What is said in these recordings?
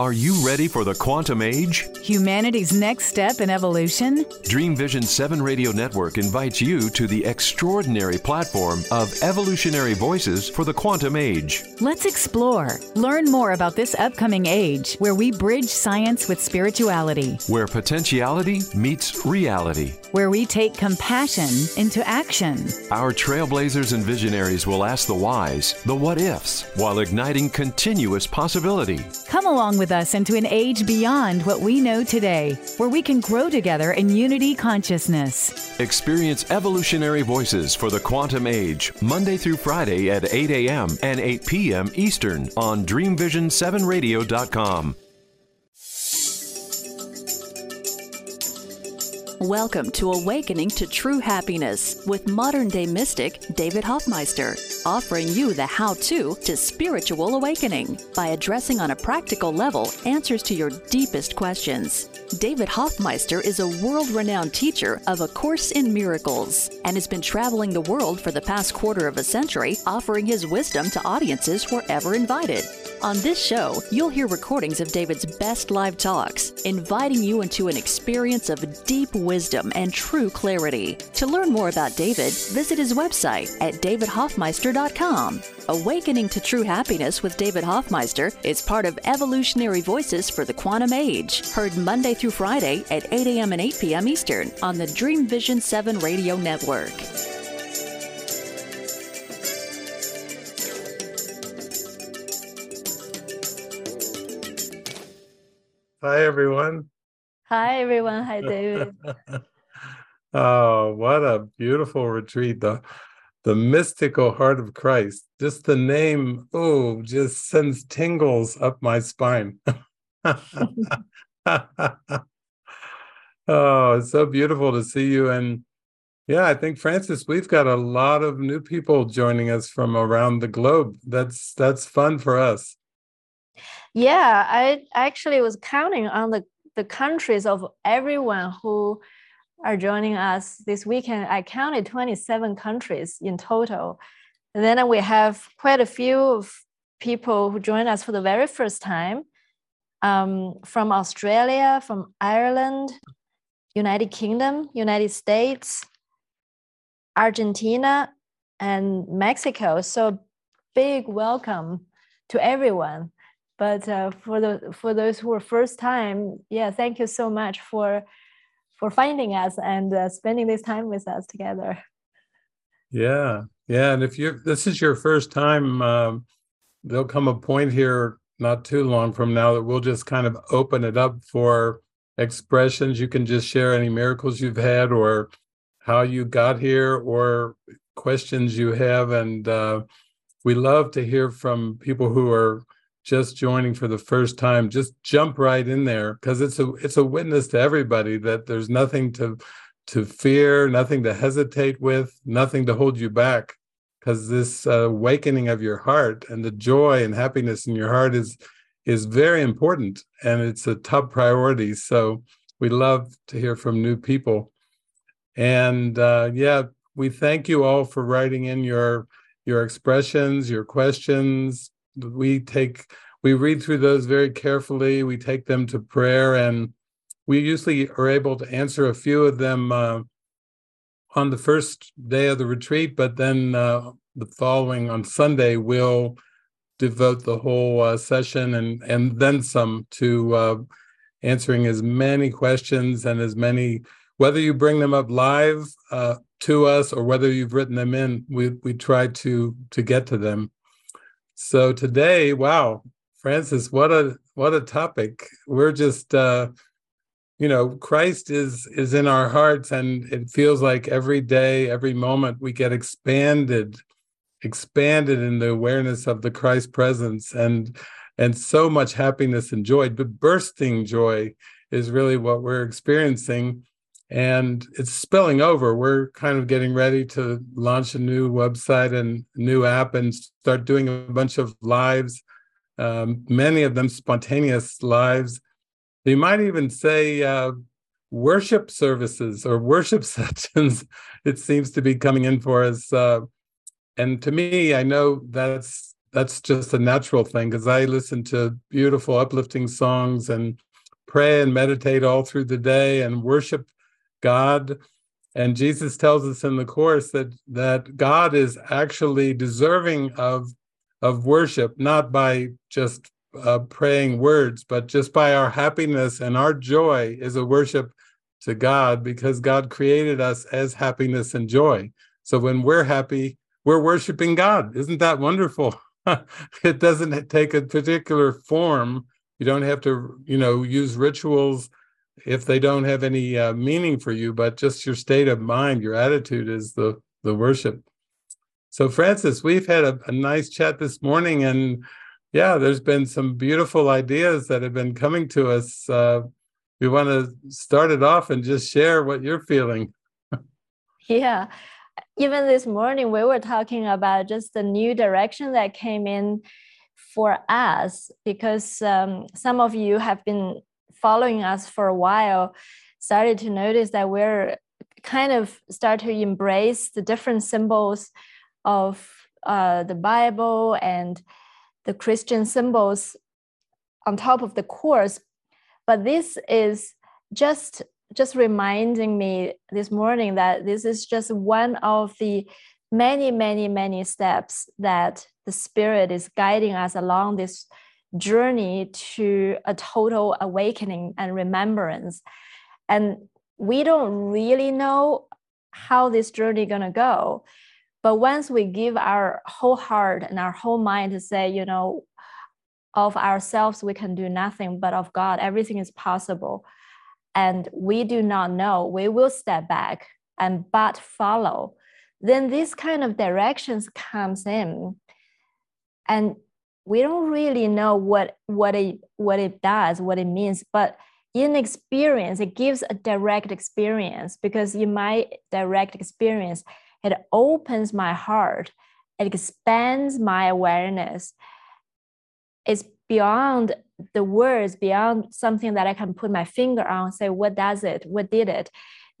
Are you ready for the quantum age? Humanity's next step in evolution? Dream Vision 7 Radio Network invites you to the extraordinary platform of evolutionary voices for the quantum age. Let's explore. Learn more about this upcoming age where we bridge science with spirituality, Where potentiality meets reality. where we take compassion into action. Our trailblazers and visionaries will ask the whys, the what ifs, while igniting continuous possibility. Come along with us into an age beyond what we know today, where we can grow together in unity consciousness. Experience evolutionary voices for the quantum age, Monday through Friday at 8 a.m. and 8 p.m. Eastern on DreamVision7Radio.com. Welcome to Awakening to True Happiness with modern day mystic David Hoffmeister, offering you the how to to spiritual awakening by addressing on a practical level answers to your deepest questions. David Hoffmeister is a world renowned teacher of A Course in Miracles and has been traveling the world for the past quarter of a century, offering his wisdom to audiences wherever invited. On this show, you'll hear recordings of David's best live talks, inviting you into an experience of deep wisdom and true clarity. To learn more about David, visit his website at davidhoffmeister.com. Awakening to True Happiness with David Hoffmeister is part of Evolutionary Voices for the Quantum Age, heard Monday through Friday at 8 a.m. and 8 p.m. Eastern on the Dream Vision 7 radio network. Hi, everyone. Hi, everyone. Hi, David. oh, what a beautiful retreat. The, the mystical heart of Christ. Just the name, oh, just sends tingles up my spine. oh, it's so beautiful to see you. And yeah, I think Francis, we've got a lot of new people joining us from around the globe. That's that's fun for us. yeah, I actually was counting on the, the countries of everyone who are joining us this weekend. I counted 27 countries in total. And then we have quite a few of people who join us for the very first time um, from Australia, from Ireland, United Kingdom, United States, Argentina, and Mexico. So big welcome to everyone. But uh, for the for those who are first time, yeah, thank you so much for for finding us and uh, spending this time with us together. Yeah, yeah. And if you this is your first time, um, there'll come a point here not too long from now that we'll just kind of open it up for expressions. You can just share any miracles you've had or how you got here or questions you have. And uh, we love to hear from people who are just joining for the first time. Just jump right in there because it's a it's a witness to everybody that there's nothing to to fear, nothing to hesitate with, nothing to hold you back. Because this uh, awakening of your heart and the joy and happiness in your heart is is very important, and it's a top priority. So we love to hear from new people, and uh, yeah, we thank you all for writing in your your expressions, your questions. We take we read through those very carefully. We take them to prayer, and we usually are able to answer a few of them uh, on the first day of the retreat, but then uh, the following on Sunday we'll devote the whole uh, session and and then some to uh, answering as many questions and as many whether you bring them up live uh, to us or whether you've written them in. We we try to to get to them. So today, wow, Francis, what a what a topic. We're just uh you know, Christ is is in our hearts and it feels like every day, every moment we get expanded expanded in the awareness of the Christ presence and and so much happiness and joy, but bursting joy is really what we're experiencing and it's spilling over. We're kind of getting ready to launch a new website and new app and start doing a bunch of lives, um, many of them spontaneous lives. You might even say uh, worship services or worship sessions. It seems to be coming in for us. Uh, and to me, I know that's that's just a natural thing because I listen to beautiful, uplifting songs and pray and meditate all through the day and worship God. And Jesus tells us in the course that that God is actually deserving of of worship, not by just uh, praying words, but just by our happiness and our joy is a worship to God because God created us as happiness and joy. So when we're happy, we're worshiping God. Isn't that wonderful? it doesn't take a particular form. You don't have to, you know, use rituals if they don't have any uh, meaning for you, but just your state of mind, your attitude is the the worship. So, Francis, we've had a, a nice chat this morning, and yeah, there's been some beautiful ideas that have been coming to us. Uh, we want to start it off and just share what you're feeling. yeah, even this morning we were talking about just the new direction that came in for us because um, some of you have been following us for a while started to notice that we're kind of start to embrace the different symbols of uh, the bible and the christian symbols on top of the course. But this is just just reminding me this morning that this is just one of the many, many, many steps that the Spirit is guiding us along this journey to a total awakening and remembrance. And we don't really know how this journey gonna go. But once we give our whole heart and our whole mind to say, you know, of ourselves we can do nothing, but of God everything is possible and we do not know, we will step back and but follow. Then this kind of directions comes in, and we don't really know what what it what it does, what it means, but in experience, it gives a direct experience because in my direct experience, it opens my heart, it expands my awareness. It's beyond the words beyond something that I can put my finger on, and say, what does it? What did it?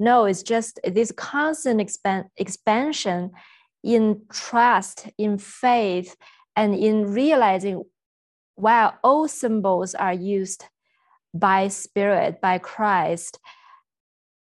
No, it's just this constant expand, expansion in trust, in faith, and in realizing, while all symbols are used by Spirit, by Christ,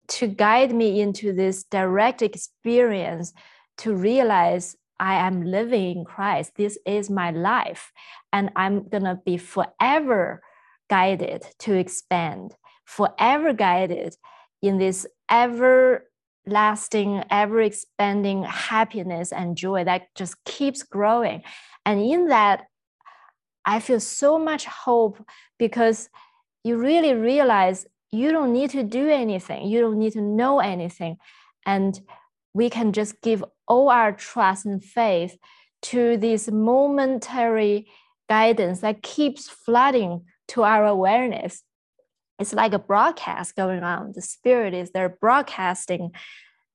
to guide me into this direct experience to realize I am living in Christ. This is my life. And I'm going to be forever guided to expand, forever guided in this ever lasting, ever expanding happiness and joy that just keeps growing. And in that, I feel so much hope because you really realize you don't need to do anything, you don't need to know anything. And we can just give all our trust and faith to this momentary guidance that keeps flooding to our awareness. It's like a broadcast going on. The spirit is there broadcasting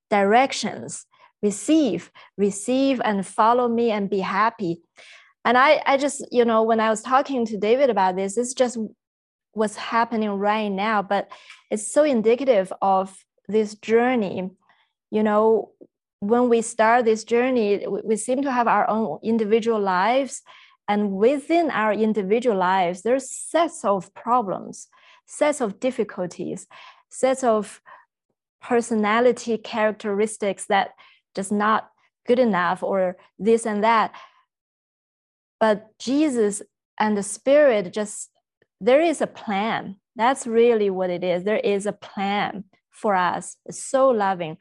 directions. Receive, receive, and follow me and be happy. And I, I just, you know, when I was talking to David about this, it's just what's happening right now, but it's so indicative of this journey you know, when we start this journey, we seem to have our own individual lives. And within our individual lives, there's sets of problems, sets of difficulties, sets of personality characteristics that just not good enough or this and that. But Jesus and the Spirit just, there is a plan. That's really what it is. There is a plan for us. It's so loving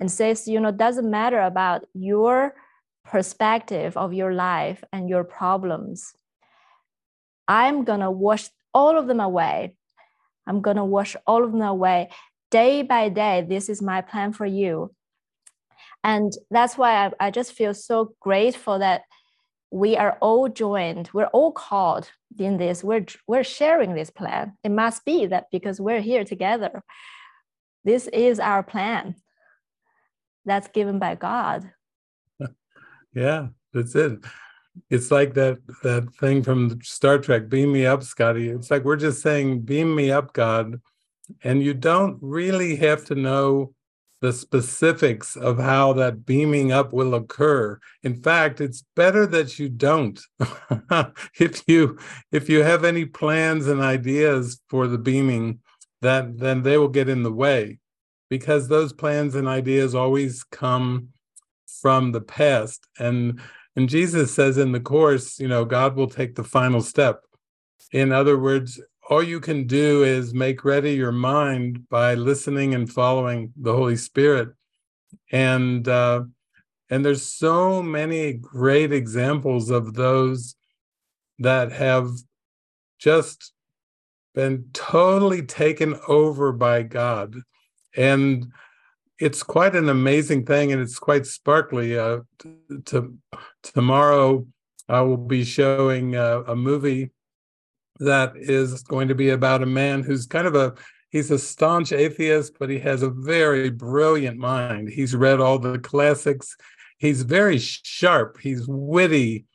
and says, you know, doesn't matter about your perspective of your life and your problems. I'm going to wash all of them away. I'm going to wash all of them away day by day. This is my plan for you. And that's why I, I just feel so grateful that we are all joined. We're all called in this. We're, we're sharing this plan. It must be that because we're here together. This is our plan that's given by God. yeah, that's it. It's like that that thing from Star Trek, beam me up, Scotty. It's like we're just saying, beam me up, God. And you don't really have to know the specifics of how that beaming up will occur. In fact, it's better that you don't. if you if you have any plans and ideas for the beaming, that then they will get in the way because those plans and ideas always come from the past and and Jesus says in the course, you know, God will take the final step. In other words, all you can do is make ready your mind by listening and following the Holy Spirit. And uh, and there's so many great examples of those that have just been totally taken over by God. And it's quite an amazing thing and it's quite sparkly. Uh, t- t- tomorrow, I will be showing uh, a movie that is going to be about a man who's kind of a he's a staunch atheist but he has a very brilliant mind. He's read all the classics. He's very sharp. He's witty.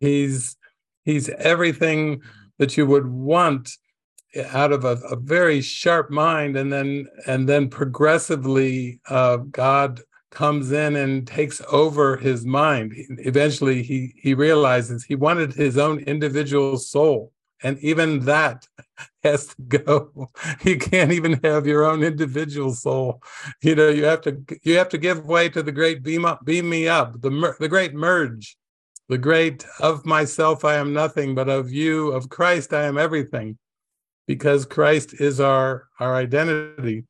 He's he's everything that you would want out of a, a very sharp mind. And then and then progressively uh, god comes in and takes over his mind. Eventually he he realizes he wanted his own individual soul and even that has to go. You can't even have your own individual soul. You know you have to you have to give way to the great beam up beam me up the the great merge the great of myself i am nothing but of you of christ i am everything because christ is our our identity.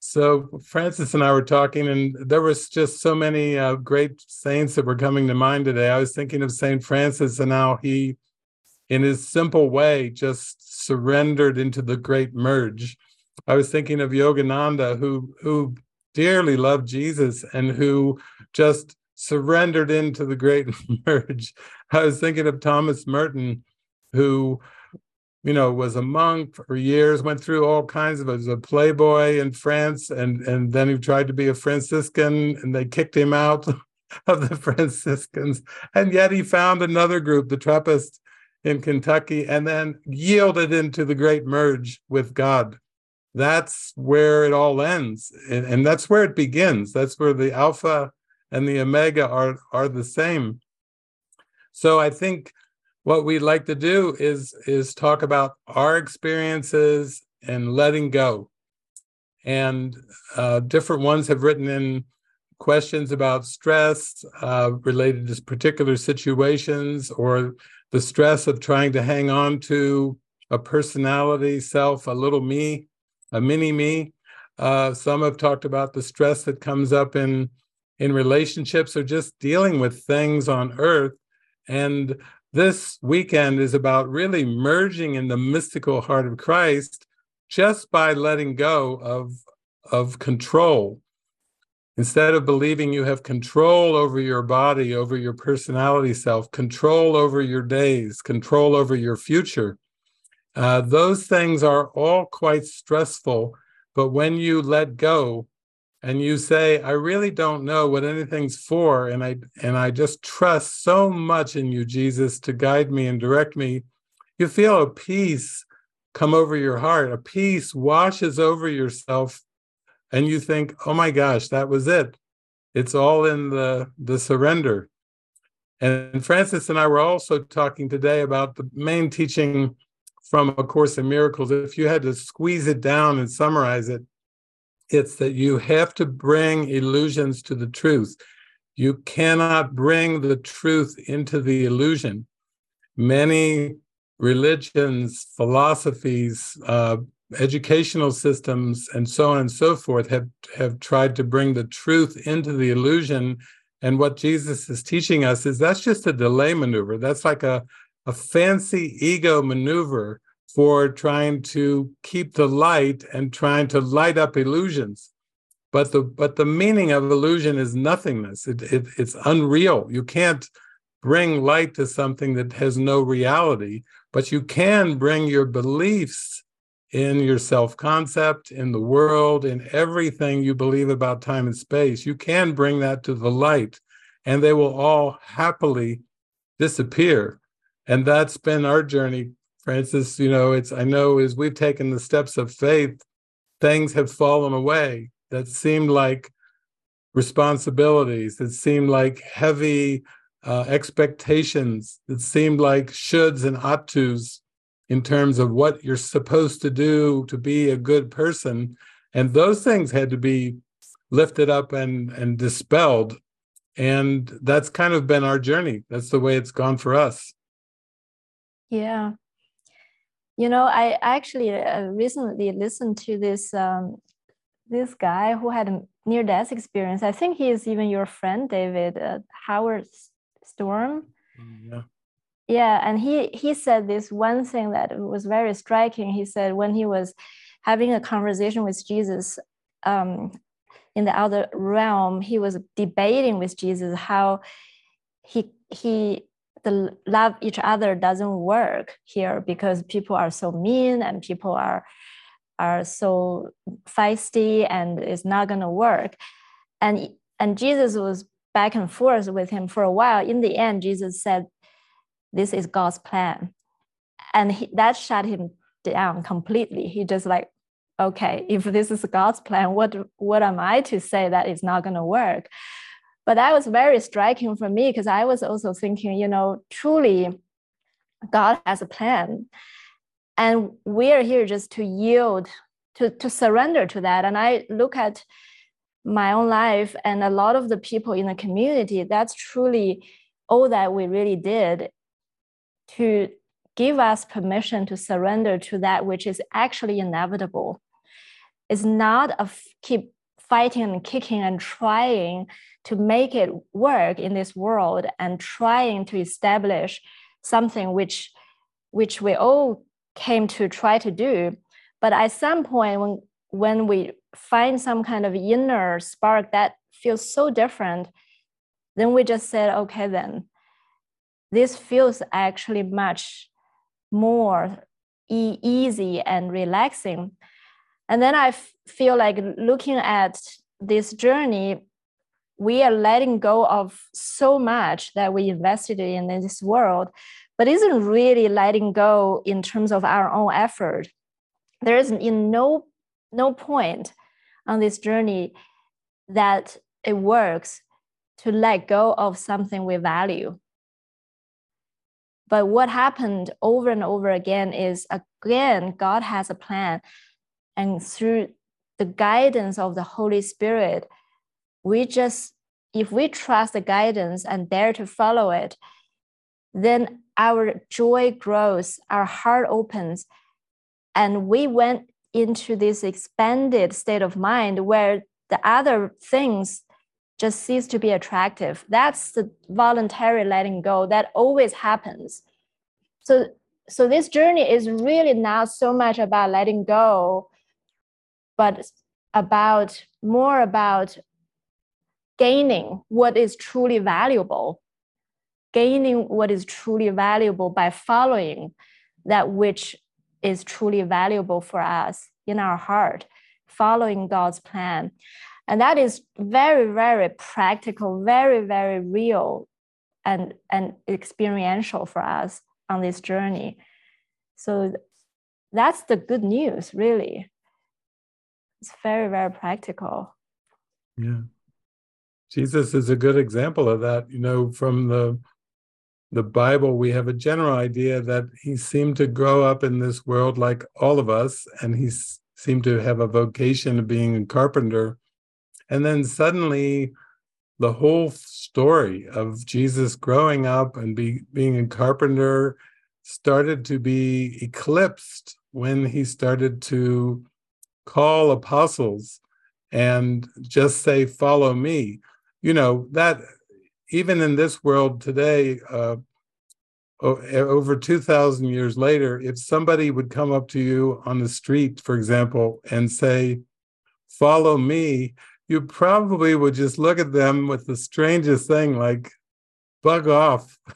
So francis and i were talking and there was just so many uh, great saints that were coming to mind today. I was thinking of saint francis and how he in his simple way, just surrendered into the great merge. I was thinking of Yogananda, who who dearly loved Jesus and who just surrendered into the great merge. I was thinking of Thomas Merton, who, you know, was a monk for years, went through all kinds of was a playboy in France, and and then he tried to be a Franciscan, and they kicked him out of the Franciscans, and yet he found another group, the Trappists, in Kentucky and then yielded into the great merge with God. That's where it all ends. And, and that's where it begins. That's where the Alpha and the Omega are, are the same. So I think what we'd like to do is, is talk about our experiences and letting go. And uh, different ones have written in questions about stress uh, related to particular situations or the stress of trying to hang on to a personality self, a little me, a mini me. Uh, some have talked about the stress that comes up in in relationships or just dealing with things on earth. And this weekend is about really merging in the mystical heart of Christ just by letting go of of control Instead of believing you have control over your body, over your personality self, control over your days, control over your future, uh, those things are all quite stressful. But when you let go and you say, I really don't know what anything's for, and I and I just trust so much in you, Jesus, to guide me and direct me, you feel a peace come over your heart. A peace washes over yourself and you think, oh my gosh, that was it. It's all in the, the surrender. And Francis and I were also talking today about the main teaching from A Course in Miracles. If you had to squeeze it down and summarize it, it's that you have to bring illusions to the truth. You cannot bring the truth into the illusion. Many religions, philosophies, uh, educational systems and so on and so forth have have tried to bring the truth into the illusion. And what jesus is teaching us is that's just a delay maneuver. That's like a a fancy ego maneuver for trying to keep the light and trying to light up illusions. But the but the meaning of illusion is nothingness. It, it it's unreal. You can't bring light to something that has no reality but you can bring your beliefs in your self concept, in the world, in everything you believe about time and space. You can bring that to the light, and they will all happily disappear. And that's been our journey, Francis. You know, it's, I know as we've taken the steps of faith, things have fallen away that seemed like responsibilities that seemed like heavy uh, expectations that seemed like shoulds and ought tos in terms of what you're supposed to do to be a good person. And those things had to be lifted up and and dispelled. And that's kind of been our journey. That's the way it's gone for us. Yeah. You know i actually uh, recently listened to this um, this guy who had a near death experience. I think he is even your friend david uh, howard storm. Mm, yeah yeah and he he said this one thing that was very striking. He said when he was having a conversation with jesus um, in the other realm he was debating with jesus how he he the love each other doesn't work here because people are so mean and people are are so feisty and it's not going to work. And and jesus was back and forth with him for a while. In the end jesus said this is God's plan. And he, that shut him down completely. He just like, okay, if this is God's plan, what what am I to say that it's not going to work? But that was very striking for me because I was also thinking, you know, truly, God has a plan, and we are here just to yield, to to surrender to that. And I look at my own life and a lot of the people in the community. That's truly all that we really did to give us permission to surrender to that which is actually inevitable. It's not a f- keep fighting and kicking and trying to make it work in this world and trying to establish something which which we all came to try to do. But at some point when when we find some kind of inner spark that feels so different, then we just said, okay, then this feels actually much more e- easy and relaxing. And then I f- feel like looking at this journey, we are letting go of so much that we invested in this world, but isn't really letting go in terms of our own effort. There is in no no point on this journey that it works to let go of something we value. But what happened over and over again is again, God has a plan. And through the guidance of the Holy Spirit, we just, if we trust the guidance and dare to follow it, then our joy grows, our heart opens, and we went into this expanded state of mind where the other things just cease to be attractive. That's the voluntary letting go that always happens. So, so this journey is really not so much about letting go, but about more about gaining what is truly valuable, gaining what is truly valuable by following that which is truly valuable for us in our heart, following God's plan and that is very very practical very very real and and experiential for us on this journey. So that's the good news really. It's very very practical. Yeah. Jesus is a good example of that. You know from the the bible we have a general idea that he seemed to grow up in this world like all of us and he seemed to have a vocation of being a carpenter and then suddenly, the whole story of Jesus growing up and be, being a carpenter started to be eclipsed when he started to call apostles and just say, Follow me. You know, that even in this world today, uh, over 2,000 years later, if somebody would come up to you on the street, for example, and say, Follow me, you probably would just look at them with the strangest thing like bug off.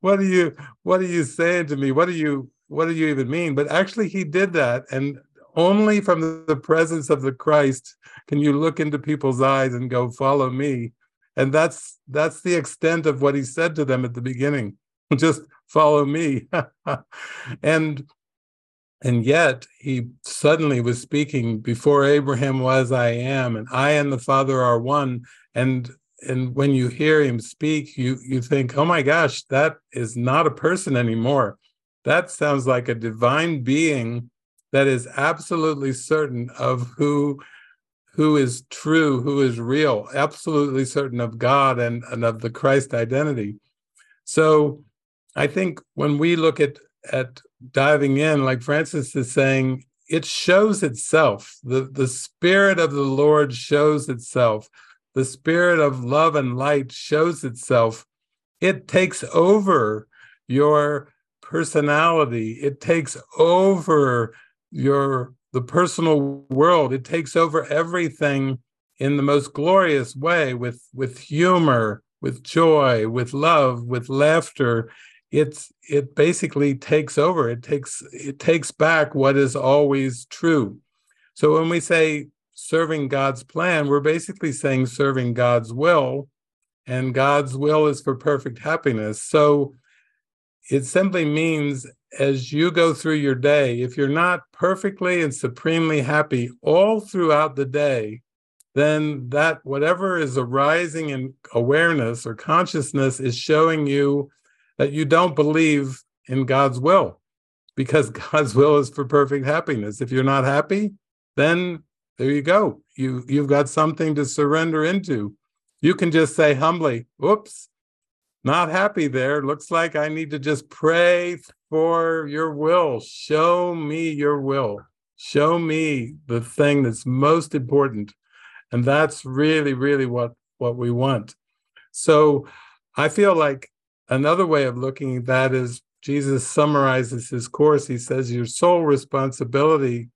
What, are you what are you saying to me? What do you what do you even mean? But actually he did that and only from the presence of the christ can you look into people's eyes and go follow me. And that's that's the extent of what he said to them at the beginning. Just follow me. And And yet he suddenly was speaking before Abraham was, I am, and I and the Father are one. And and when you hear him speak, you you think, oh my gosh, that is not a person anymore. That sounds like a divine being that is absolutely certain of who who is true, who is real, absolutely certain of God and, and of the Christ identity. So I think when we look at at diving in, like Francis is saying, it shows itself. The, the Spirit of the Lord shows itself. The Spirit of love and light shows itself. It takes over your personality, it takes over your the personal world. It takes over everything in the most glorious way with, with humor, with joy, with love, with laughter it's it basically takes over. It takes it takes back what is always true. So when we say serving god's plan we're basically saying serving god's will and god's will is for perfect happiness. So it simply means as you go through your day if you're not perfectly and supremely happy all throughout the day then that whatever is arising in awareness or consciousness is showing you that you don't believe in God's will because God's will is for perfect happiness. If you're not happy, then there you go. You you've got something to surrender into. You can just say humbly, "Oops, not happy there. Looks like I need to just pray for your will. Show me your will. Show me the thing that's most important." And that's really really what what we want. So I feel like Another way of looking at that is Jesus summarizes his course. He says, Your sole responsibility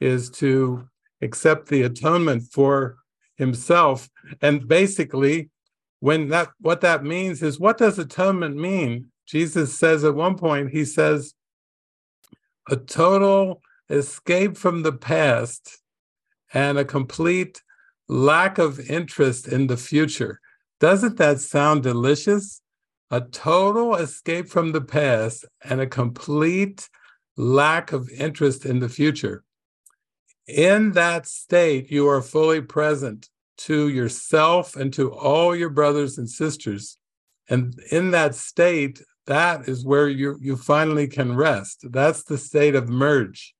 is to accept the atonement for himself. And basically, when that what that means is what does atonement mean? Jesus says at one point, he says, a total escape from the past and a complete lack of interest in the future. Doesn't that sound delicious? A total escape from the past and a complete lack of interest in the future. In that state, you are fully present to yourself and to all your brothers and sisters. And in that state, that is where you, you finally can rest. That's the state of merge.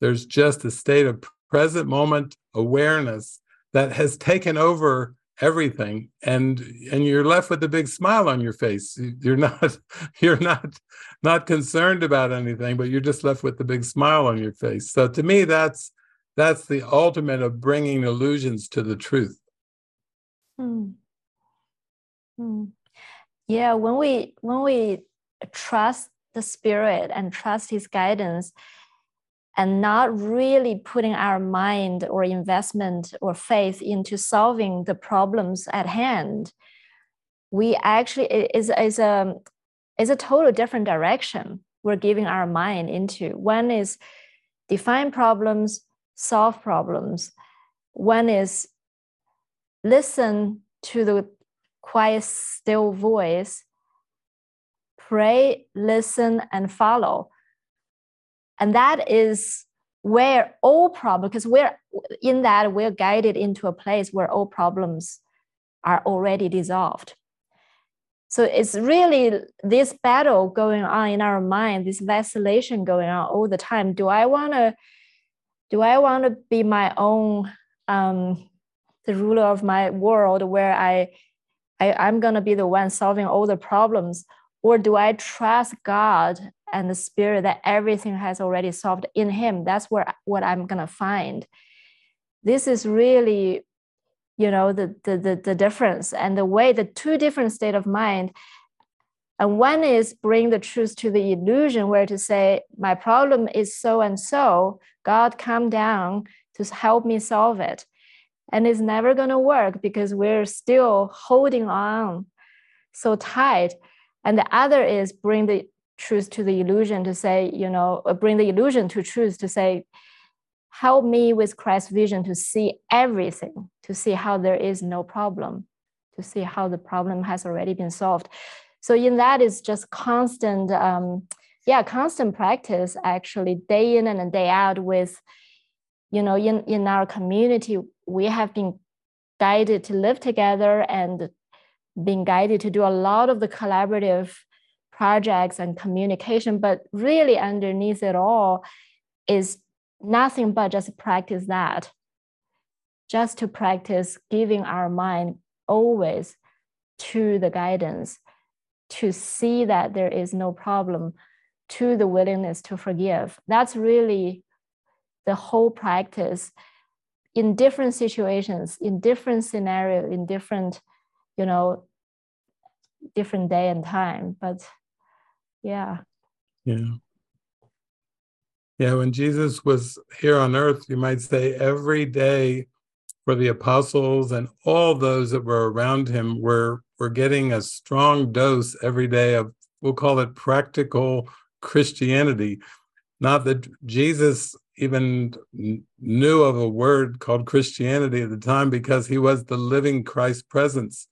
There's just a state of present moment awareness that has taken over everything and and you're left with a big smile on your face you're not you're not not concerned about anything but you're just left with the big smile on your face so to me that's that's the ultimate of bringing illusions to the truth hmm. Hmm. yeah when we when we trust the spirit and trust his guidance and not really putting our mind or investment or faith into solving the problems at hand, we actually is is a is a total different direction we're giving our mind into. One is define problems, solve problems. One is listen to the quiet, still voice, pray, listen, and follow and that is where all problems because we're in that we're guided into a place where all problems are already dissolved. So it's really this battle going on in our mind this vacillation going on all the time. Do i want to do i want to be my own um, the ruler of my world where i, I i'm going to be the one solving all the problems? Or do i trust god and the spirit that everything has already solved in him. That's where what i'm going to find. This is really you know the, the the the difference and the way the two different state of mind. And one is bring the truth to the illusion where to say my problem is so and so. God come down to help me solve it. And it's never going to work because we're still holding on so tight. And the other is bring the truth to the illusion to say, you know, uh, bring the illusion to truth to say, help me with Christ's vision to see everything, to see how there is no problem, to see how the problem has already been solved. So in that is just constant um, yeah, constant practice actually day in and day out with, you know, in, in our community, we have been guided to live together and being guided to do a lot of the collaborative projects and communication. But really underneath it all is nothing but just practice that. Just to practice giving our mind always to the guidance, to see that there is no problem to the willingness to forgive. That's really the whole practice in different situations, in different scenario, in different, you know, different day and time. But yeah. Yeah. Yeah, when Jesus was here on earth, you might say every day for the apostles and all those that were around him were were getting a strong dose every day of we'll call it practical Christianity. Not that Jesus even knew of a word called Christianity at the time because he was the living Christ presence.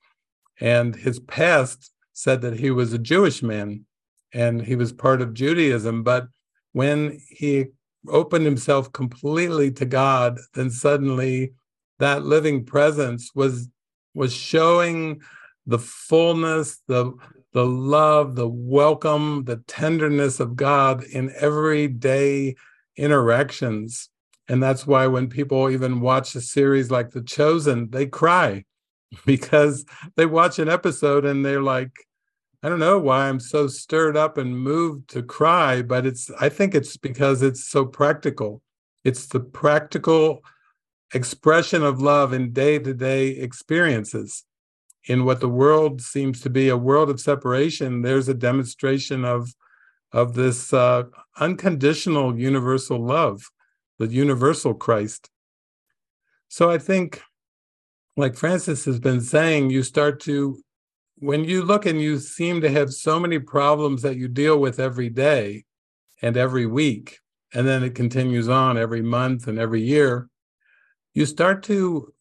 And his past said that he was a Jewish man and he was part of Judaism. But when he opened himself completely to God, then suddenly that living presence was was showing the fullness, the the love, the welcome, the tenderness of God in everyday interactions. And that's why when people even watch a series like The Chosen, they cry because they watch an episode and they're like, I don't know why I'm so stirred up and moved to cry, but it's I think it's because it's so practical. It's the practical expression of love in day-to-day experiences in what the world seems to be a world of separation, there's a demonstration of of this uh, unconditional universal love, the universal Christ. So I think, like Francis has been saying, you start to, when you look and you seem to have so many problems that you deal with every day and every week, and then it continues on every month and every year, you start to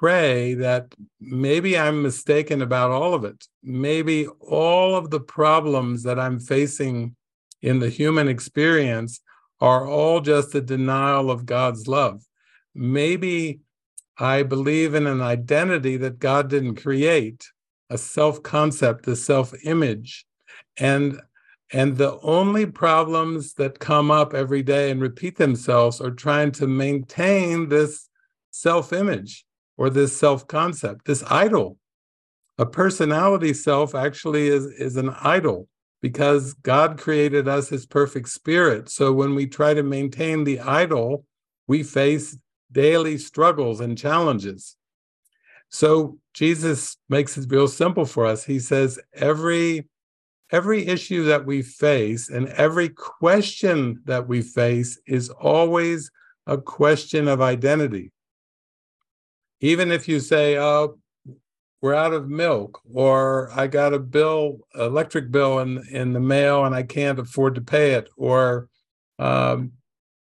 pray that maybe I'm mistaken about all of it. Maybe all of the problems that I'm facing in the human experience are all just a denial of God's love. Maybe I believe in an identity that God didn't create, a self concept, a self image. And and the only problems that come up every day and repeat themselves are trying to maintain this self image or this self concept, this idol. A personality self actually is, is an idol because God created us as perfect spirit. So when we try to maintain the idol, we face daily struggles and challenges. So Jesus makes it real simple for us. He says every every issue that we face and every question that we face is always a question of identity even if you say, oh, we're out of milk, or I got a bill, electric bill in, in the mail and I can't afford to pay it, or um,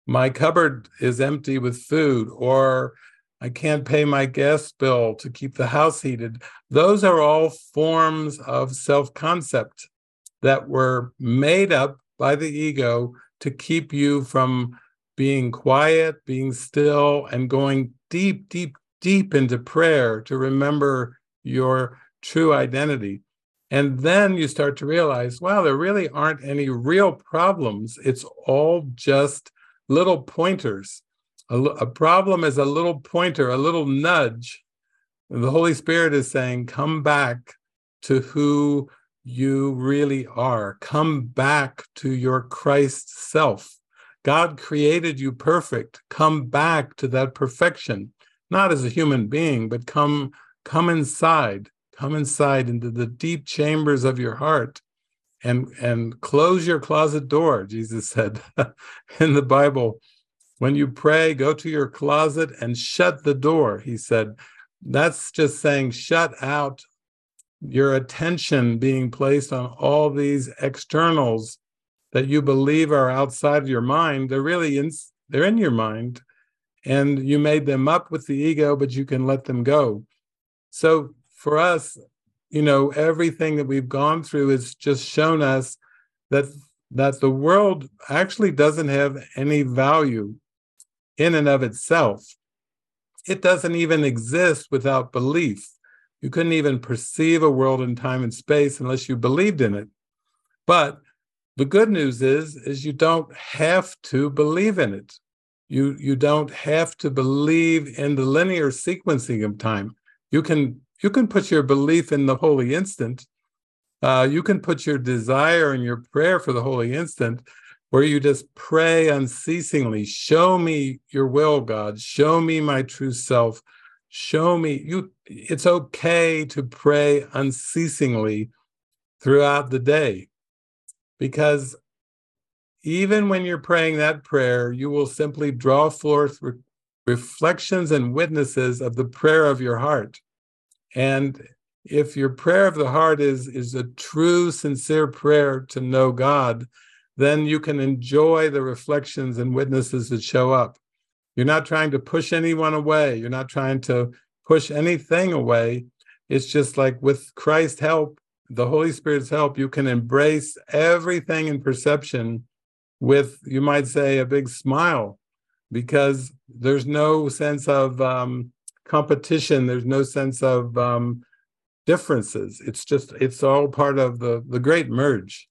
my cupboard is empty with food, or I can't pay my gas bill to keep the house heated. Those are all forms of self concept that were made up by the ego to keep you from being quiet, being still, and going deep, deep, deep into prayer to remember your true identity. And then you start to realize, wow, there really aren't any real problems. It's all just little pointers. A, a problem is a little pointer, a little nudge. The Holy Spirit is saying, come back to who you really are. Come back to your Christ self. God created you perfect. Come back to that perfection not as a human being, but come come inside, come inside into the deep chambers of your heart and and close your closet door, Jesus said in the Bible. When you pray, go to your closet and shut the door, he said. That's just saying shut out your attention being placed on all these externals that you believe are outside of your mind. They're really in, they're in your mind and you made them up with the ego, but you can let them go. So for us, you know, everything that we've gone through has just shown us that that the world actually doesn't have any value in and of itself. It doesn't even exist without belief. You couldn't even perceive a world in time and space unless you believed in it. But the good news is, is you don't have to believe in it. You you don't have to believe in the linear sequencing of time. You can you can put your belief in the holy instant. Uh, you can put your desire and your prayer for the holy instant, where you just pray unceasingly. Show me your will, God. Show me my true self. Show me you. It's okay to pray unceasingly throughout the day, because even when you're praying that prayer, you will simply draw forth re- reflections and witnesses of the prayer of your heart. And if your prayer of the heart is, is a true, sincere prayer to know God, then you can enjoy the reflections and witnesses that show up. You're not trying to push anyone away, you're not trying to push anything away. It's just like with Christ's help, the Holy Spirit's help, you can embrace everything in perception with, you might say, a big smile because there's no sense of um, competition, there's no sense of um, differences. It's just, it's all part of the, the great merge,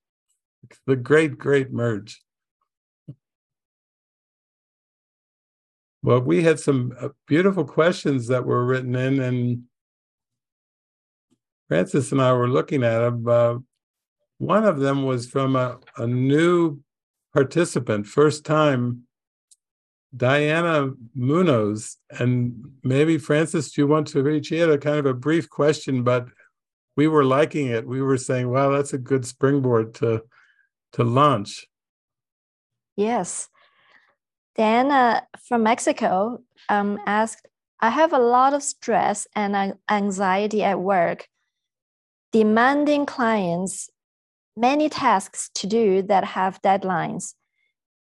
the great, great merge. Well, we had some uh, beautiful questions that were written in, and Frances and I were looking at them. Uh, one of them was from a, a new participant, first time, Diana Munoz. And maybe, Frances, do you want to read? She had a kind of a brief question, but we were liking it. We were saying, wow, that's a good springboard to, to launch. Yes. Diana from Mexico um, asked, I have a lot of stress and anxiety at work, demanding clients many tasks to do that have deadlines,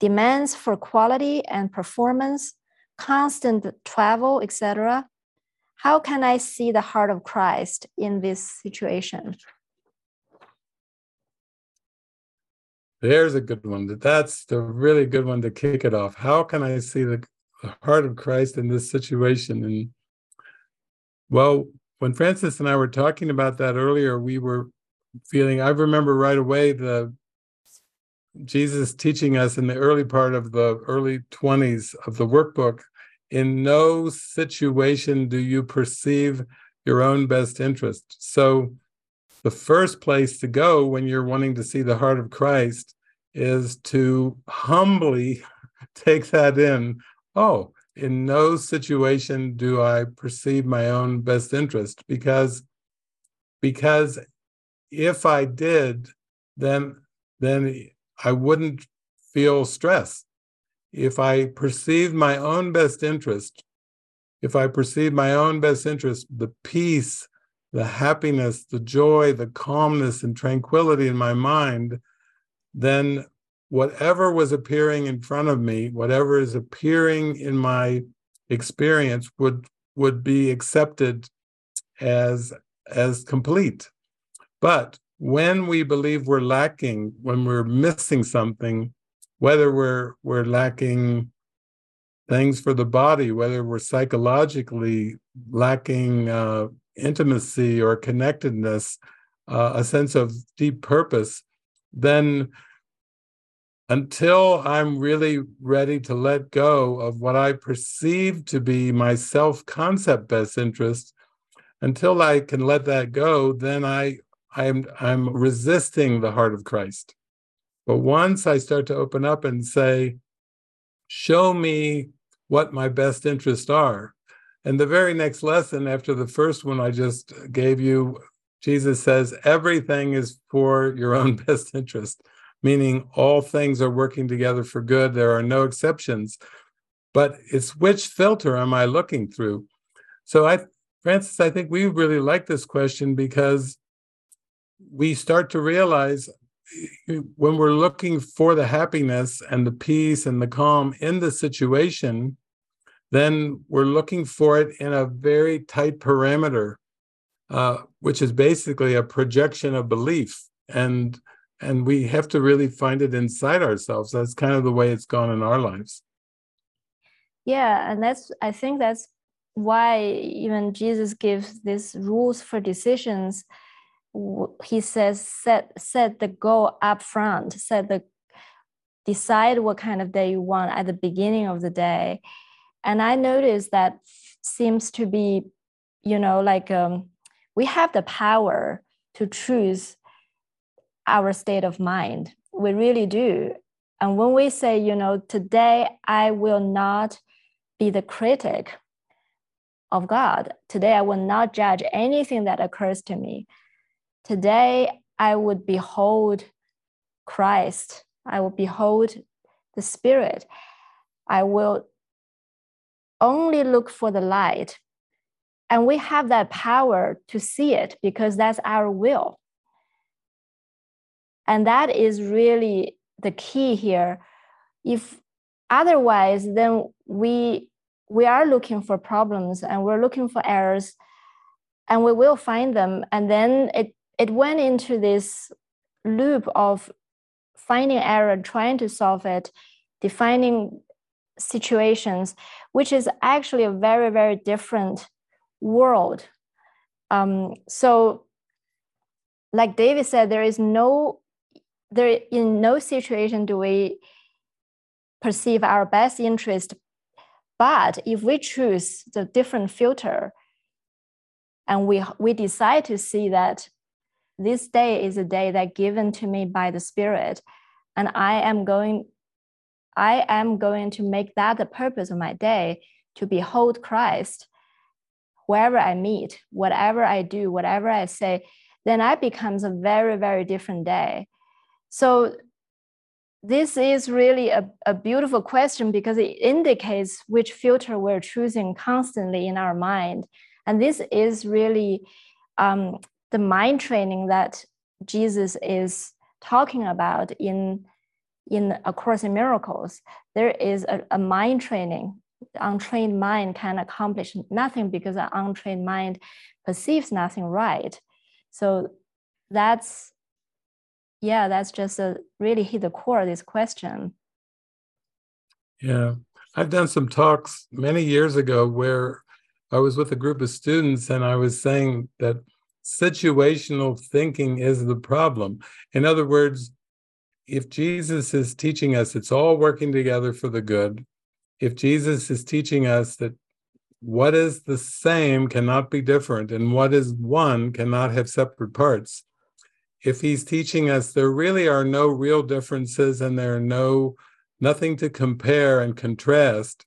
demands for quality and performance, constant travel, etc. How can I see the heart of Christ in this situation? There's a good one. That's the really good one to kick it off. How can I see the, the heart of Christ in this situation? And well, when Frances and I were talking about that earlier, we were feeling. I remember right away the Jesus teaching us in the early part of the early 20s of the workbook in no situation do you perceive your own best interest. So, the first place to go when you're wanting to see the heart of Christ is to humbly take that in. Oh, in no situation do I perceive my own best interest because because if I did, then then I wouldn't feel stress. If I perceive my own best interest, if I perceive my own best interest, the peace, the happiness, the joy, the calmness, and tranquility in my mind, then whatever was appearing in front of me, whatever is appearing in my experience would would be accepted as as complete. But when we believe we're lacking, when we're missing something, whether we're we're lacking things for the body, whether we're psychologically lacking uh, intimacy or connectedness, uh, a sense of deep purpose, then until I'm really ready to let go of what I perceive to be my self concept best interest, until I can let that go, then I I'm I'm resisting the heart of Christ. But once I start to open up and say, show me what my best interests are. And the very next lesson after the first one I just gave you, Jesus says, everything is for your own best interest, meaning all things are working together for good. There are no exceptions. But it's which filter am I looking through? So I Frances, I think we really like this question because we start to realize eh, when we're looking for the happiness and the peace and the calm in the situation, then we're looking for it in a very tight parameter, uh, which is basically a projection of belief. And and we have to really find it inside ourselves. That's kind of the way it's gone in our lives. Yeah and that's i think that's why even jesus gives these rules for decisions. He says set set the goal up front. Set the decide what kind of day you want at the beginning of the day. And i noticed that seems to be you know like um, we have the power to choose our state of mind. We really do. And when we say you know today i will not be the critic of god. Today i will not judge anything that occurs to me. Today i would behold christ. I will behold the spirit. I will only look for the light. And we have that power to see it because that's our will. And that is really the key here. If otherwise, then we we are looking for problems and we're looking for errors and we will find them. And then it it went into this loop of finding error, trying to solve it, defining situations, which is actually a very, very different world. Um, so, like David said, there is no, there in no situation do we perceive our best interest. But if we choose the different filter, and we we decide to see that this day is a day that given to me by the Spirit, and I am going I am going to make that the purpose of my day to behold Christ wherever I meet, whatever I do, whatever I say, then I becomes a very, very different day. So this is really a, a beautiful question because it indicates which filter we're choosing constantly in our mind. And this is really um, the mind training that Jesus is talking about in in A Course in Miracles, there is a, a mind training. Untrained mind can accomplish nothing because an untrained mind perceives nothing right. So that's, yeah, that's just a really hit the core of this question. Yeah. I've done some talks many years ago where I was with a group of students and I was saying that situational thinking is the problem. In other words, if Jesus is teaching us it's all working together for the good, if Jesus is teaching us that what is the same cannot be different and what is one cannot have separate parts, if he's teaching us there really are no real differences and there are no nothing to compare and contrast,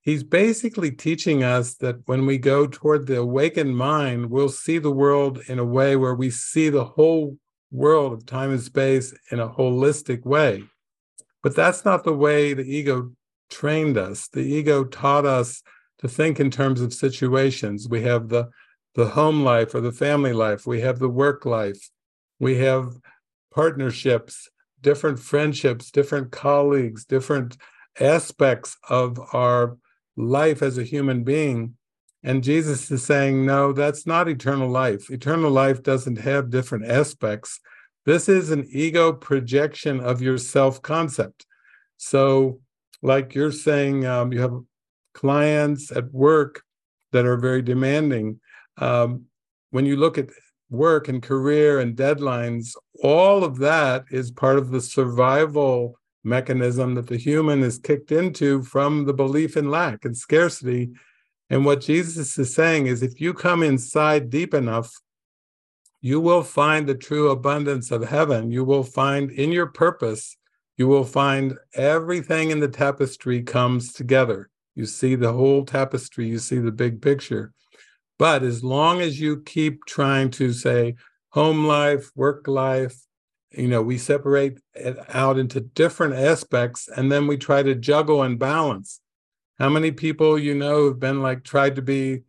he's basically teaching us that when we go toward the awakened mind, we'll see the world in a way where we see the whole world of time and space in a holistic way. But that's not the way the ego trained us. The ego taught us to think in terms of situations. We have the the home life or the family life, we have the work life, we have partnerships, different friendships, different colleagues, different aspects of our life as a human being and Jesus is saying, no, that's not eternal life. Eternal life doesn't have different aspects. This is an ego projection of your self concept. So, like you're saying, um, you have clients at work that are very demanding. Um, when you look at work and career and deadlines, all of that is part of the survival mechanism that the human is kicked into from the belief in lack and scarcity and what Jesus is saying is if you come inside deep enough, you will find the true abundance of heaven. You will find in your purpose, you will find everything in the tapestry comes together. You see the whole tapestry, you see the big picture. But as long as you keep trying to say home life, work life, you know, we separate it out into different aspects and then we try to juggle and balance. How many people you know have been like tried to be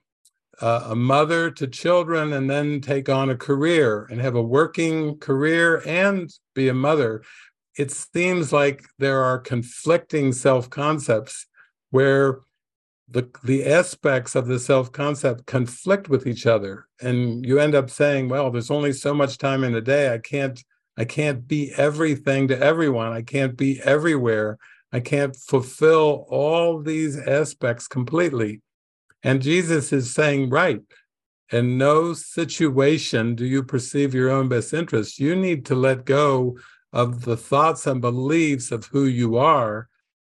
uh, a mother to children and then take on a career and have a working career and be a mother? It seems like there are conflicting self concepts where the the aspects of the self concept conflict with each other and you end up saying well there's only so much time in a day i can't I can't be everything to everyone. I can't be everywhere. I can't fulfill all these aspects completely. And Jesus is saying, right, in no situation do you perceive your own best interest. You need to let go of the thoughts and beliefs of who you are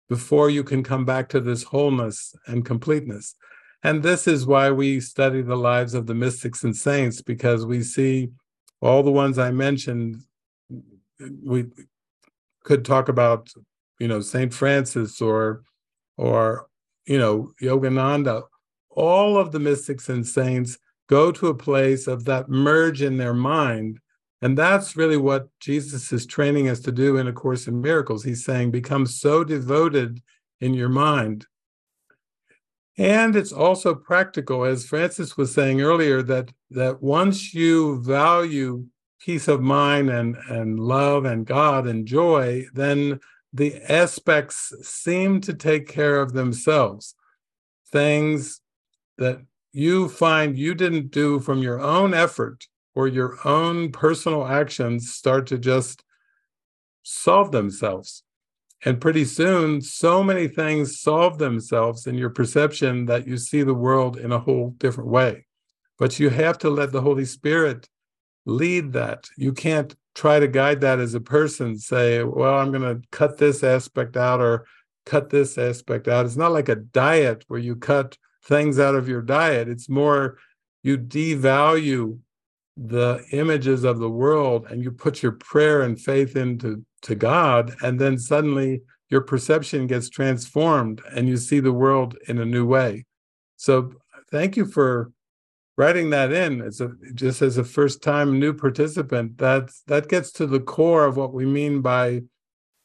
before you can come back to this wholeness and completeness. And this is why we study the lives of the mystics and saints, because we see all the ones I mentioned. We could talk about, you know, Saint Francis or, or you know, Yogananda. All of the mystics and saints go to a place of that merge in their mind and that's really what Jesus is training us to do in A Course in Miracles. He's saying, become so devoted in your mind. And it's also practical, as Frances was saying earlier, that, that once you value peace of mind and, and love and God and joy, then the aspects seem to take care of themselves. Things that you find you didn't do from your own effort or your own personal actions start to just solve themselves. And pretty soon, so many things solve themselves in your perception that you see the world in a whole different way. But you have to let the Holy Spirit lead that. You can't try to guide that as a person, say, well, I'm going to cut this aspect out or cut this aspect out. It's not like a diet where you cut things out of your diet. It's more you devalue the images of the world and you put your prayer and faith into to God, and then suddenly your perception gets transformed and you see the world in a new way. So thank you for writing that in It's a just as a first time new participant. That that gets to the core of what we mean by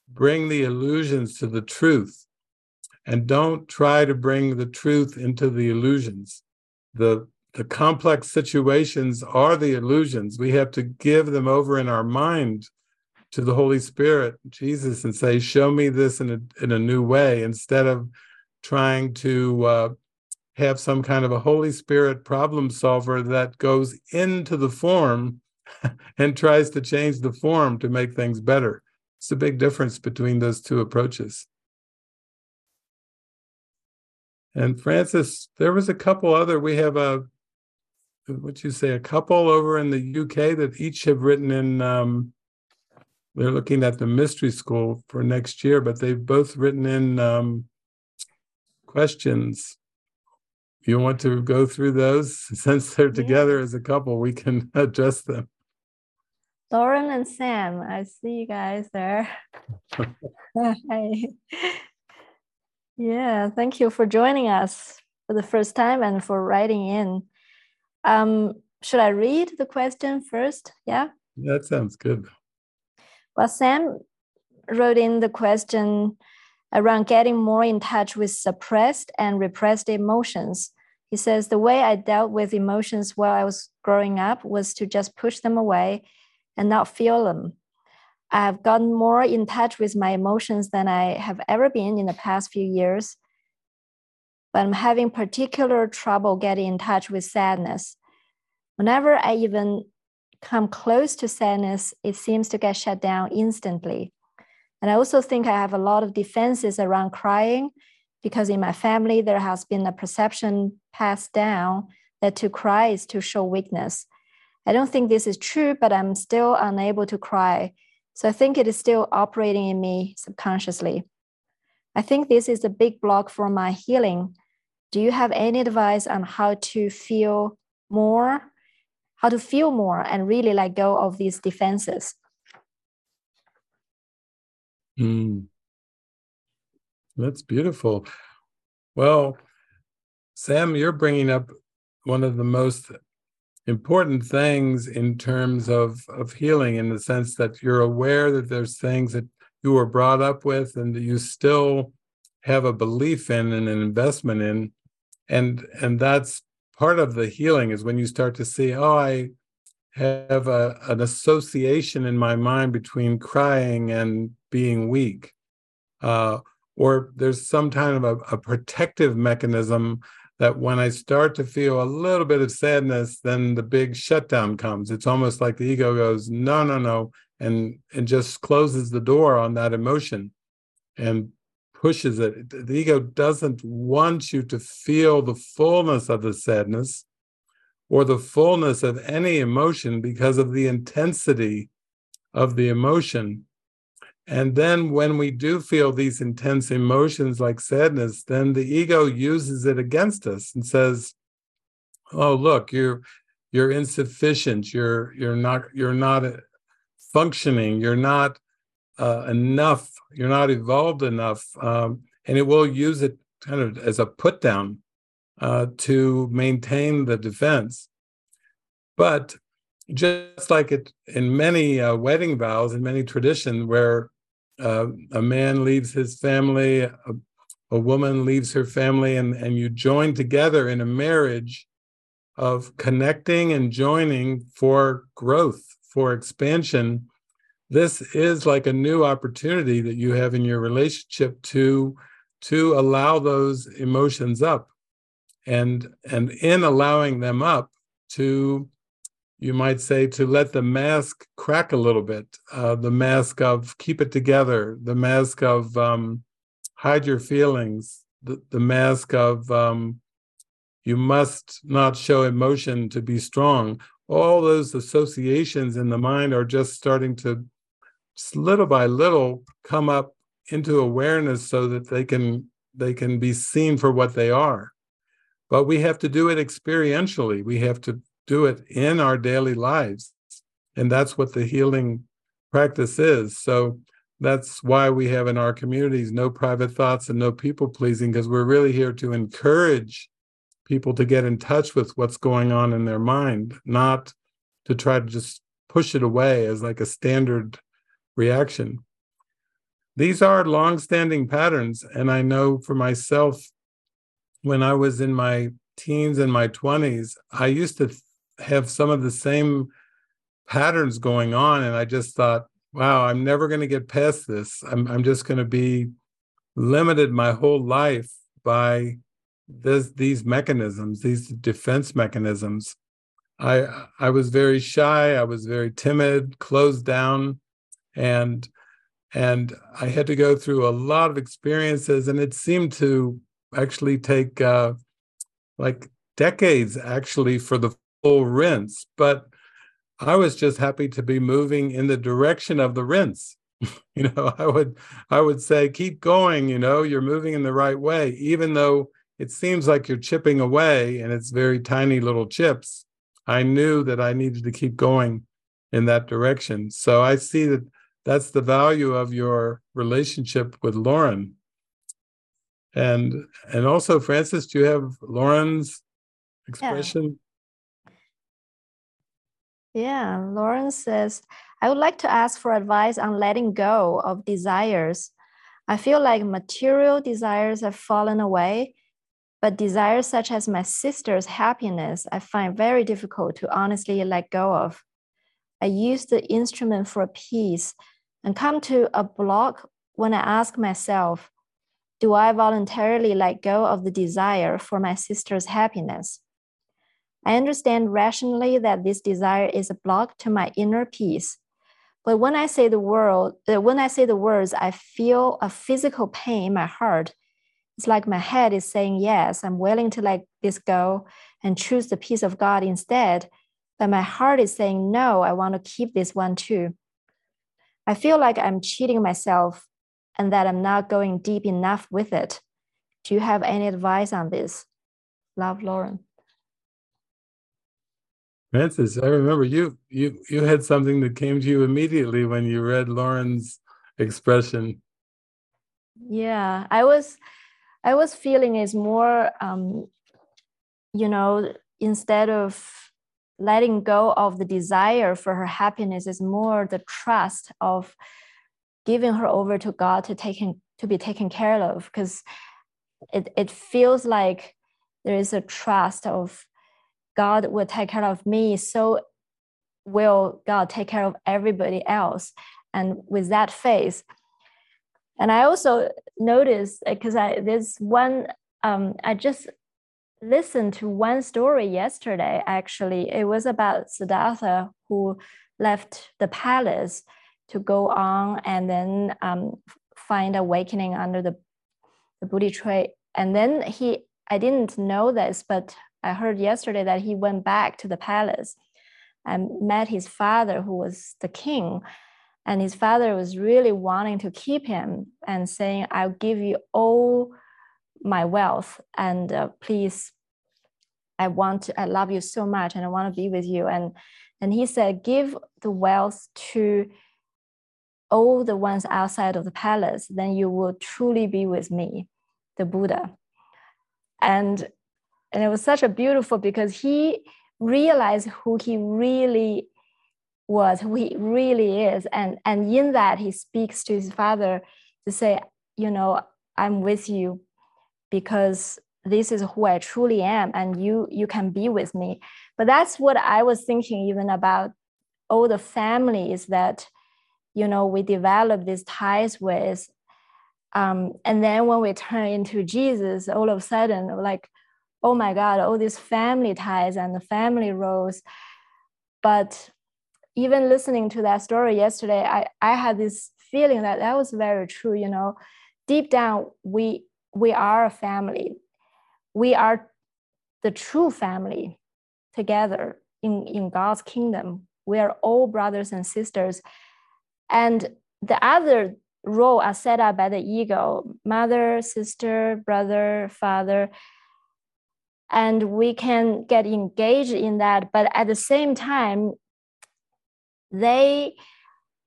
bring the illusions to the truth. And don't try to bring the truth into the illusions. The the complex situations are the illusions. We have to give them over in our mind to the Holy Spirit, Jesus, and say, Show me this in a, in a new way, instead of trying to uh, have some kind of a Holy Spirit problem solver that goes into the form and tries to change the form to make things better. It's a big difference between those two approaches. And Frances, there was a couple other. We have a what you say, a couple over in the UK that each have written in. Um, they're looking at the mystery school for next year, but they've both written in um, questions. You want to go through those since they're together yeah. as a couple? We can address them. Lauren and Sam, I see you guys there. Hi. Yeah, thank you for joining us for the first time and for writing in. Um, should I read the question first? Yeah. That sounds good. Well, Sam wrote in the question around getting more in touch with suppressed and repressed emotions. He says, The way I dealt with emotions while I was growing up was to just push them away and not feel them. I've gotten more in touch with my emotions than I have ever been in the past few years but I'm having particular trouble getting in touch with sadness. Whenever I even come close to sadness, it seems to get shut down instantly. And I also think I have a lot of defenses around crying because in my family, there has been a perception passed down that to cry is to show weakness. I don't think this is true, but I'm still unable to cry. So I think it is still operating in me subconsciously. I think this is a big block for my healing do you have any advice on how to feel more how to feel more and really let go of these defenses? Mm. that's beautiful. Well sam you're bringing up one of the most important things in terms of of healing in the sense that you're aware that there's things that you were brought up with and that you still have a belief in and an investment in and and that's part of the healing is when you start to see oh i have a, an association in my mind between crying and being weak. Uh, or there's some kind of a, a, protective mechanism that when i start to feel a little bit of sadness then the big shutdown comes. It's almost like the ego goes no no no and and just closes the door on that emotion. And pushes it. The ego doesn't want you to feel the fullness of the sadness or the fullness of any emotion because of the intensity of the emotion. And then when we do feel these intense emotions like sadness, then the ego uses it against us and says, "Oh, look, you're you're insufficient. You're you're not you're not functioning. You're not uh, enough. You're not evolved enough." Um, and it will use it kind of as a put down uh, to maintain the defense. But just like it in many uh, wedding vows in many traditions where uh, a man leaves his family a, a, woman leaves her family and, and you join together in a marriage of connecting and joining for growth for expansion this is like a new opportunity that you have in your relationship to to allow those emotions up and and in allowing them up to you might say, to let the mask crack a little bit, uh, the mask of keep it together, the mask of um, hide your feelings, the, the mask of um, you must not show emotion to be strong. All those associations in the mind are just starting to, little by little, come up into awareness so that they can they can be seen for what they are. But we have to do it experientially. We have to do it in our daily lives. And that's what the healing practice is. So that's why we have in our communities no private thoughts and no people pleasing, because we're really here to encourage people to get in touch with what's going on in their mind, not to try to just push it away as like a standard reaction. These are long-standing patterns, and I know for myself, when I was in my teens and my 20s, I used to have some of the same patterns going on and i just thought wow i'm never going to get past this i'm, I'm just going to be limited my whole life by this, these mechanisms these defense mechanisms i i was very shy i was very timid closed down and and i had to go through a lot of experiences and it seemed to actually take uh like decades actually for the full rinse, but I was just happy to be moving in the direction of the rinse. you know, I would I would say keep going, you know, you're moving in the right way even though it seems like you're chipping away and it's very tiny little chips. I knew that I needed to keep going in that direction. So I see that that's the value of your relationship with Lauren. And and also Frances, do you have Lauren's expression? Yeah, Lauren says, I would like to ask for advice on letting go of desires. I feel like material desires have fallen away, but desires such as my sister's happiness, I find very difficult to honestly let go of. I use the instrument for peace and come to a block when I ask myself, do I voluntarily let go of the desire for my sister's happiness? I understand rationally that this desire is a block to my inner peace. But when I say the word, uh, when I say the words, I feel a physical pain in my heart. It's like my head is saying, yes, I'm willing to let this go and choose the peace of God instead. But my heart is saying, no, I want to keep this one too. I feel like I'm cheating myself and that I'm not going deep enough with it. Do you have any advice on this? Love, Lauren. Frances, I remember you you you had something that came to you immediately when you read Lauren's expression. Yeah, I was I was feeling is more um, you know, instead of letting go of the desire for her happiness is more the trust of giving her over to God to taken to be taken care of because it, it feels like there is a trust of God will take care of me, so will God take care of everybody else. And with that faith, and I also noticed because I there's one um, I just listened to one story yesterday. Actually, it was about Siddhartha who left the palace to go on and then um, find awakening under the the Bodhi tree. And then he, I didn't know this, but I heard yesterday that he went back to the palace and met his father, who was the king. And his father was really wanting to keep him and saying, I'll give you all my wealth. And uh, please i want to, i love you so much and i want to be with you. And and he said give the wealth to all the ones outside of the palace then you will truly be with me the buddha. And and it was such a beautiful because he realized who he really was who he really is. And and in that he speaks to his father to say you know i'm with you because this is who I truly am and you you can be with me. But that's what I was thinking even about all the families that you know we develop these ties with. Um, and then when we turn into Jesus, all of a sudden, like, oh my God, all these family ties and the family roles. But even listening to that story yesterday, I, I had this feeling that that was very true. You know, deep down, we we are a family. We are the true family together in, in God's kingdom. We are all brothers and sisters. And the other role are set up by the ego mother, sister, brother, father. And we can get engaged in that. But at the same time, they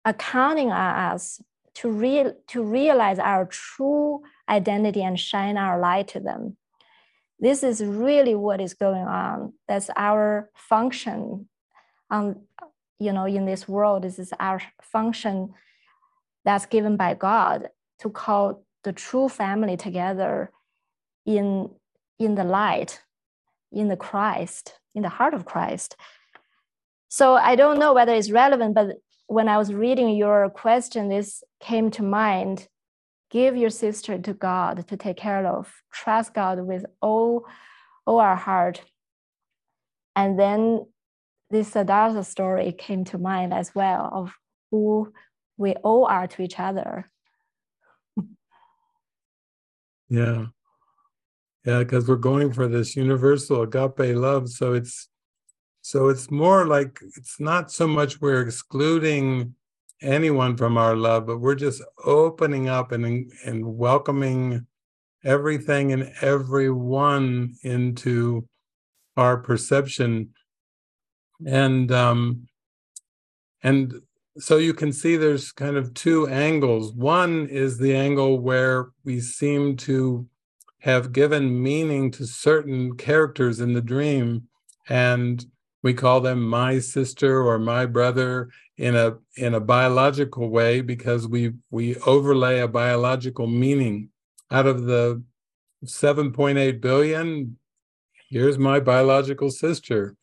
are counting on us to, real, to realize our true identity and shine our light to them. This is really what is going on. That's our function on, you know, in this world. This is our function that's given by God to call the true family together in, in the light, in the Christ, in the heart of Christ. So I don't know whether it's relevant, but when I was reading your question, this came to mind give your sister to God to take care of. Trust God with all, all our heart. And then this uh, Siddhartha story came to mind as well of who we all are to each other. yeah. Yeah, because we're going for this universal agape love. So it's so it's more like it's not so much we're excluding anyone from our love, but we're just opening up and and welcoming everything and everyone into our perception. And um and so you can see there's kind of two angles. One is the angle where we seem to have given meaning to certain characters in the dream and we call them my sister or my brother in a in a biological way because we we overlay a biological meaning out of the 7.8 billion. Here's my biological sister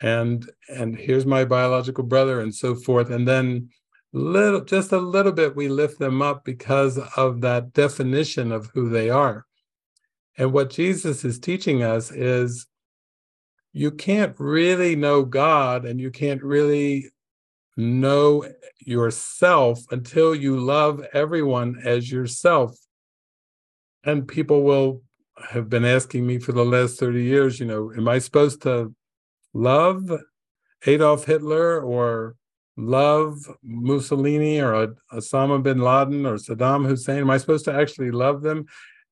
and and here's my biological brother and so forth. And then little just a little bit we lift them up because of that definition of who they are. And what jesus is teaching us is you can't really know God and you can't really know yourself until you love everyone as yourself. And people will have been asking me for the last 30 years, you know, am I supposed to love Adolf Hitler or love Mussolini or Osama bin Laden or Saddam Hussein? Am I supposed to actually love them?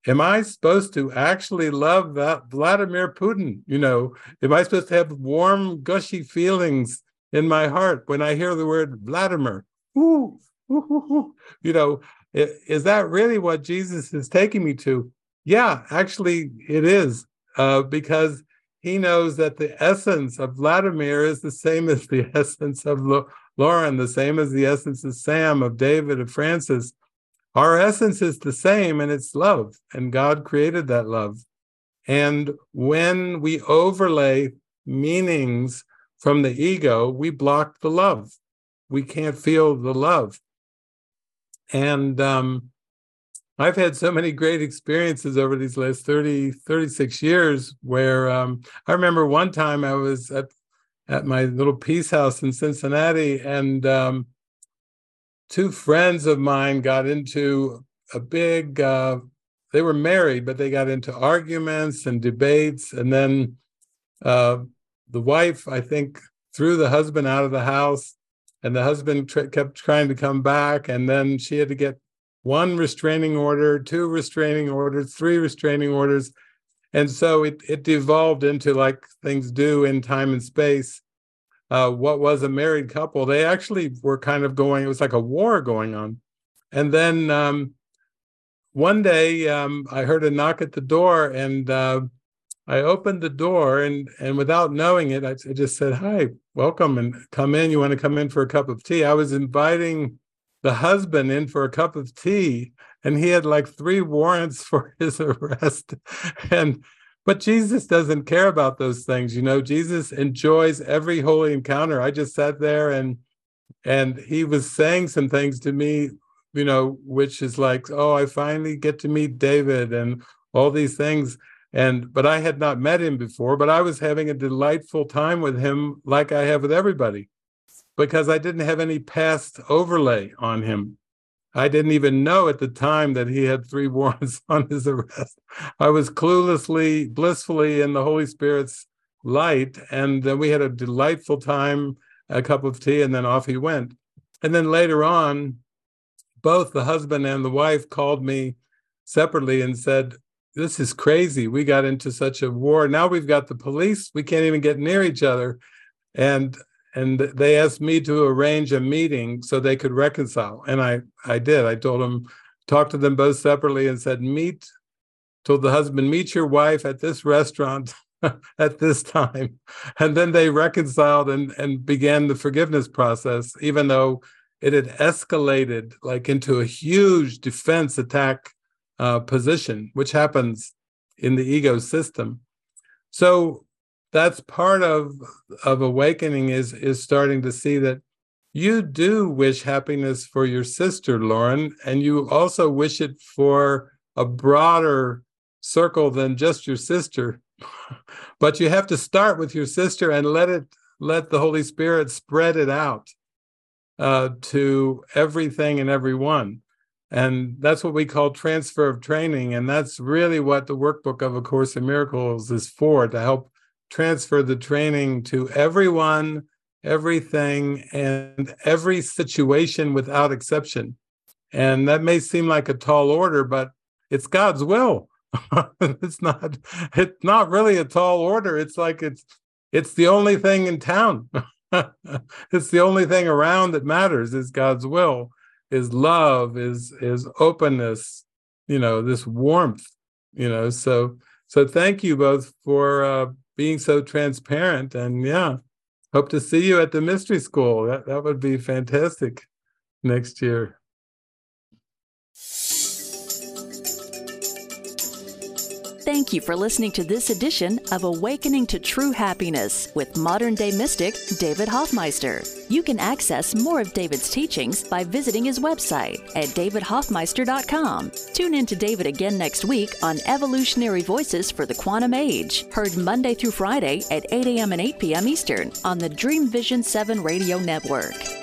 Am I supposed to actually love that Vladimir Putin? You know, am I supposed to have warm, gushy feelings in my heart when I hear the word Vladimir? Ooh, ooh, ooh, ooh. you know, is that really what Jesus is taking me to? Yeah, actually, it is, uh, because he knows that the essence of Vladimir is the same as the essence of Lauren, the same as the essence of Sam, of David, of Frances our essence is the same and it's love and god created that love. And when we overlay meanings from the ego we block the love. We can't feel the love. And um, i've had so many great experiences over these last 30 36 years where um, i remember one time i was at at my little peace house in cincinnati and um, two friends of mine got into a big uh, they were married but they got into arguments and debates. And then uh, the wife i think threw the husband out of the house and the husband kept trying to come back. And then she had to get one restraining order two restraining orders three restraining orders. And so it, it devolved into like things do in time and space uh, what was a married couple they actually were kind of going it was like a war going on. And then um, one day um, i heard a knock at the door and uh, i opened the door and and without knowing it I, I just said hi welcome and come in. You want to come in for a cup of tea? I was inviting the husband in for a cup of tea and he had like three warrants for his arrest. And but jesus doesn't care about those things you know? Jesus enjoys every holy encounter. I just sat there and and he was saying some things to me you know which is like oh i finally get to meet david and all these things. And but i had not met him before but i was having a delightful time with him like i have with everybody because i didn't have any past overlay on him I didn't even know at the time that he had three warrants on his arrest. I was cluelessly, blissfully in the Holy Spirit's light. And then we had a delightful time, a cup of tea, and then off he went. And then later on, both the husband and the wife called me separately and said, This is crazy. We got into such a war. Now we've got the police. We can't even get near each other. And and they asked me to arrange a meeting so they could reconcile and i i did. I told them talked to them both separately and said meet told the husband meet your wife at this restaurant at this time. And then they reconciled and and began the forgiveness process even though it had escalated like into a huge defense attack uh, position which happens in the ego system. So that's part of of awakening is is starting to see that you do wish happiness for your sister lauren and you also wish it for a broader circle than just your sister. But you have to start with your sister and let it let the holy spirit spread it out uh, to everything and everyone. And that's what we call transfer of training and that's really what the workbook of a course in miracles is for to help transfer the training to everyone, everything, and every situation without exception. And that may seem like a tall order, but it's God's will. it's not it's not really a tall order. It's like it's it's the only thing in town. it's the only thing around that matters is God's will, is love, is is openness, you know, this warmth, you know. So so thank you both for uh, being so transparent. And yeah, hope to see you at the mystery school. That that would be fantastic next year. Thank you for listening to this edition of Awakening to True Happiness with modern day mystic David Hoffmeister. You can access more of David's teachings by visiting his website at davidhoffmeister.com. Tune in to David again next week on Evolutionary Voices for the Quantum Age, heard Monday through Friday at 8 a.m. and 8 p.m. Eastern on the Dream Vision 7 radio network.